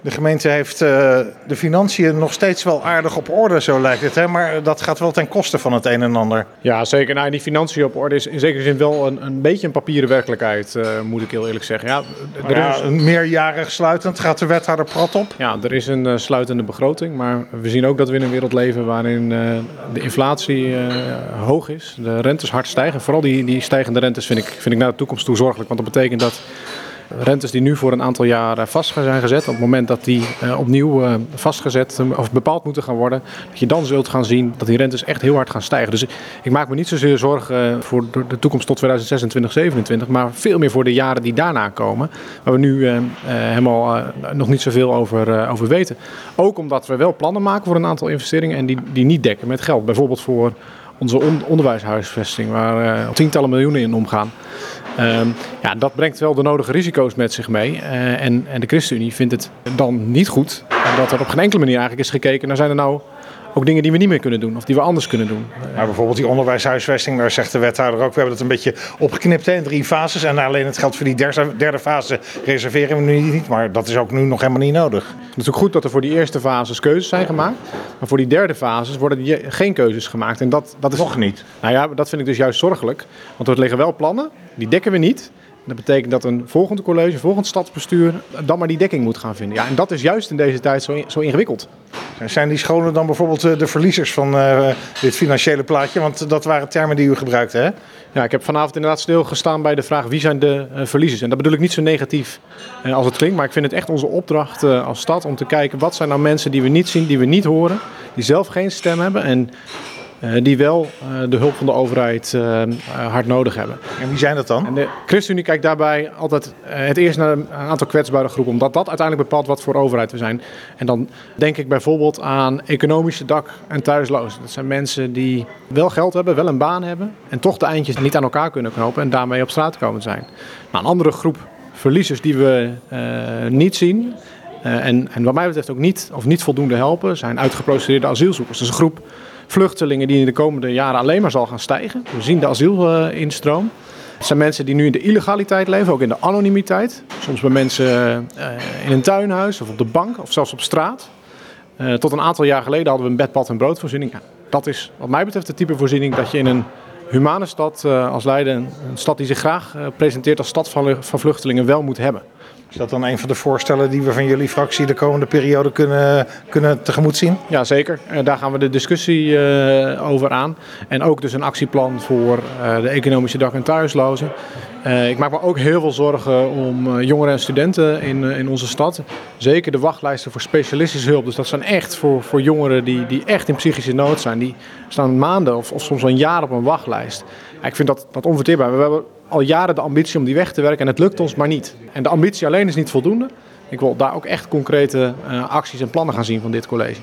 De gemeente heeft uh, de financiën nog steeds wel aardig op orde, zo lijkt het. Hè? Maar dat gaat wel ten koste van het een en ander. Ja, zeker. Nou, die financiën op orde is in zekere zin wel een, een beetje een papieren werkelijkheid, uh, moet ik heel eerlijk zeggen. Ja, er ja, is... een meerjarig sluitend gaat de wethouder prat op. Ja, er is een uh, sluitende begroting. Maar we zien ook dat we in een wereld leven waarin de inflatie hoog is. De rentes hard stijgen. Vooral die, die stijgende rentes vind ik, vind ik naar de toekomst toe zorgelijk. Want dat betekent dat rentes die nu voor een aantal jaar vast zijn gezet, op het moment dat die uh, opnieuw uh, vastgezet of bepaald moeten gaan worden, dat je dan zult gaan zien dat die rentes echt heel hard gaan stijgen. Dus ik maak me niet zozeer zorgen eh, voor de toekomst tot 2026, 2027, maar veel meer voor de jaren die daarna komen, waar we nu helemaal nog niet zoveel over, over weten. Ook omdat we wel plannen maken voor een aantal investeringen en die, die niet dekken met geld. Bijvoorbeeld voor onze on onderwijshuisvesting, waar tientallen miljoenen in omgaan. Um, ja, dat brengt wel de nodige risico's met zich mee. Uh, en, en de ChristenUnie vindt het dan niet goed dat er op geen enkele manier eigenlijk is gekeken naar zijn er nou ook dingen die we niet meer kunnen doen of die we anders kunnen doen. Maar bijvoorbeeld die onderwijshuisvesting, daar zegt de wethouder ook, we hebben het een beetje opgeknipt hè, in drie fases. En alleen het geld voor die derde, derde fase reserveren we nu niet, maar dat is ook nu nog helemaal niet nodig. Het is ook goed dat er voor die eerste fases keuzes zijn gemaakt. Maar voor die derde fases worden geen keuzes gemaakt. En dat, dat is, nog niet. Nou ja, dat vind ik dus juist zorgelijk. Want er liggen wel plannen, die dekken we niet. Dat betekent dat een volgende college, een volgend stadsbestuur dan maar die dekking moet gaan vinden. Ja, en dat is juist in deze tijd zo, zo ingewikkeld. Zijn die scholen dan bijvoorbeeld eh, de verliezers van uh, dit financiële plaatje? Want dat waren termen die u gebruikte, hè? Ja, ik heb vanavond inderdaad stilgestaan bij de vraag wie zijn de uh, verliezers. En dat bedoel ik niet zo negatief als het klinkt, maar ik vind het echt onze opdracht als stad om te kijken wat zijn nou mensen die we niet zien, die we niet horen, die zelf geen stem hebben en die wel uh, de hulp van de overheid uh, hard nodig hebben. En wie zijn dat dan? En de ChristenUnie kijkt daarbij altijd het eerst naar een aantal kwetsbare groepen, omdat dat uiteindelijk bepaalt wat voor overheid we zijn. En dan denk ik bijvoorbeeld aan economische dak- en thuislozen. Dat zijn mensen die wel geld hebben, wel een baan hebben en toch de eindjes niet aan elkaar kunnen knopen en daarmee op straat komen zijn. Nou, een andere groep verliezers die we niet zien. En, en wat mij betreft ook niet of niet voldoende helpen, zijn uitgeprocedeerde asielzoekers. Dat is een groep vluchtelingen die in de komende jaren alleen maar zal gaan stijgen. We zien de asielinstroom. Het zijn mensen die nu in de illegaliteit leven, ook in de anonimiteit. Soms bij mensen uh, in een tuinhuis of op de bank of zelfs op straat. Tot een aantal jaar geleden hadden we een bedpad en broodvoorziening. Dat is wat mij betreft de type voorziening dat je in een humane stad als Leiden, een, stad die zich graag presenteert als stad van vluchtelingen, wel moet hebben. Is dat dan een van de voorstellen die we van jullie fractie de komende periode kunnen, kunnen tegemoet zien? Ja, zeker. Uh, daar gaan we de discussie uh, over aan. En ook dus een actieplan voor uh, de economische dag- en thuislozen. ik maak me ook heel veel zorgen om jongeren en studenten in, in onze stad. Zeker de wachtlijsten voor specialistische hulp. Dus dat zijn echt voor, voor jongeren die, die echt in psychische nood zijn. Die staan maanden of, of soms wel een jaar op een wachtlijst. Ik vind dat, dat onverteerbaar. We hebben al jaren de ambitie om die weg te werken en het lukt ons maar niet. En de ambitie alleen is niet voldoende. Ik wil daar ook echt concrete uh, acties en plannen gaan zien van dit college.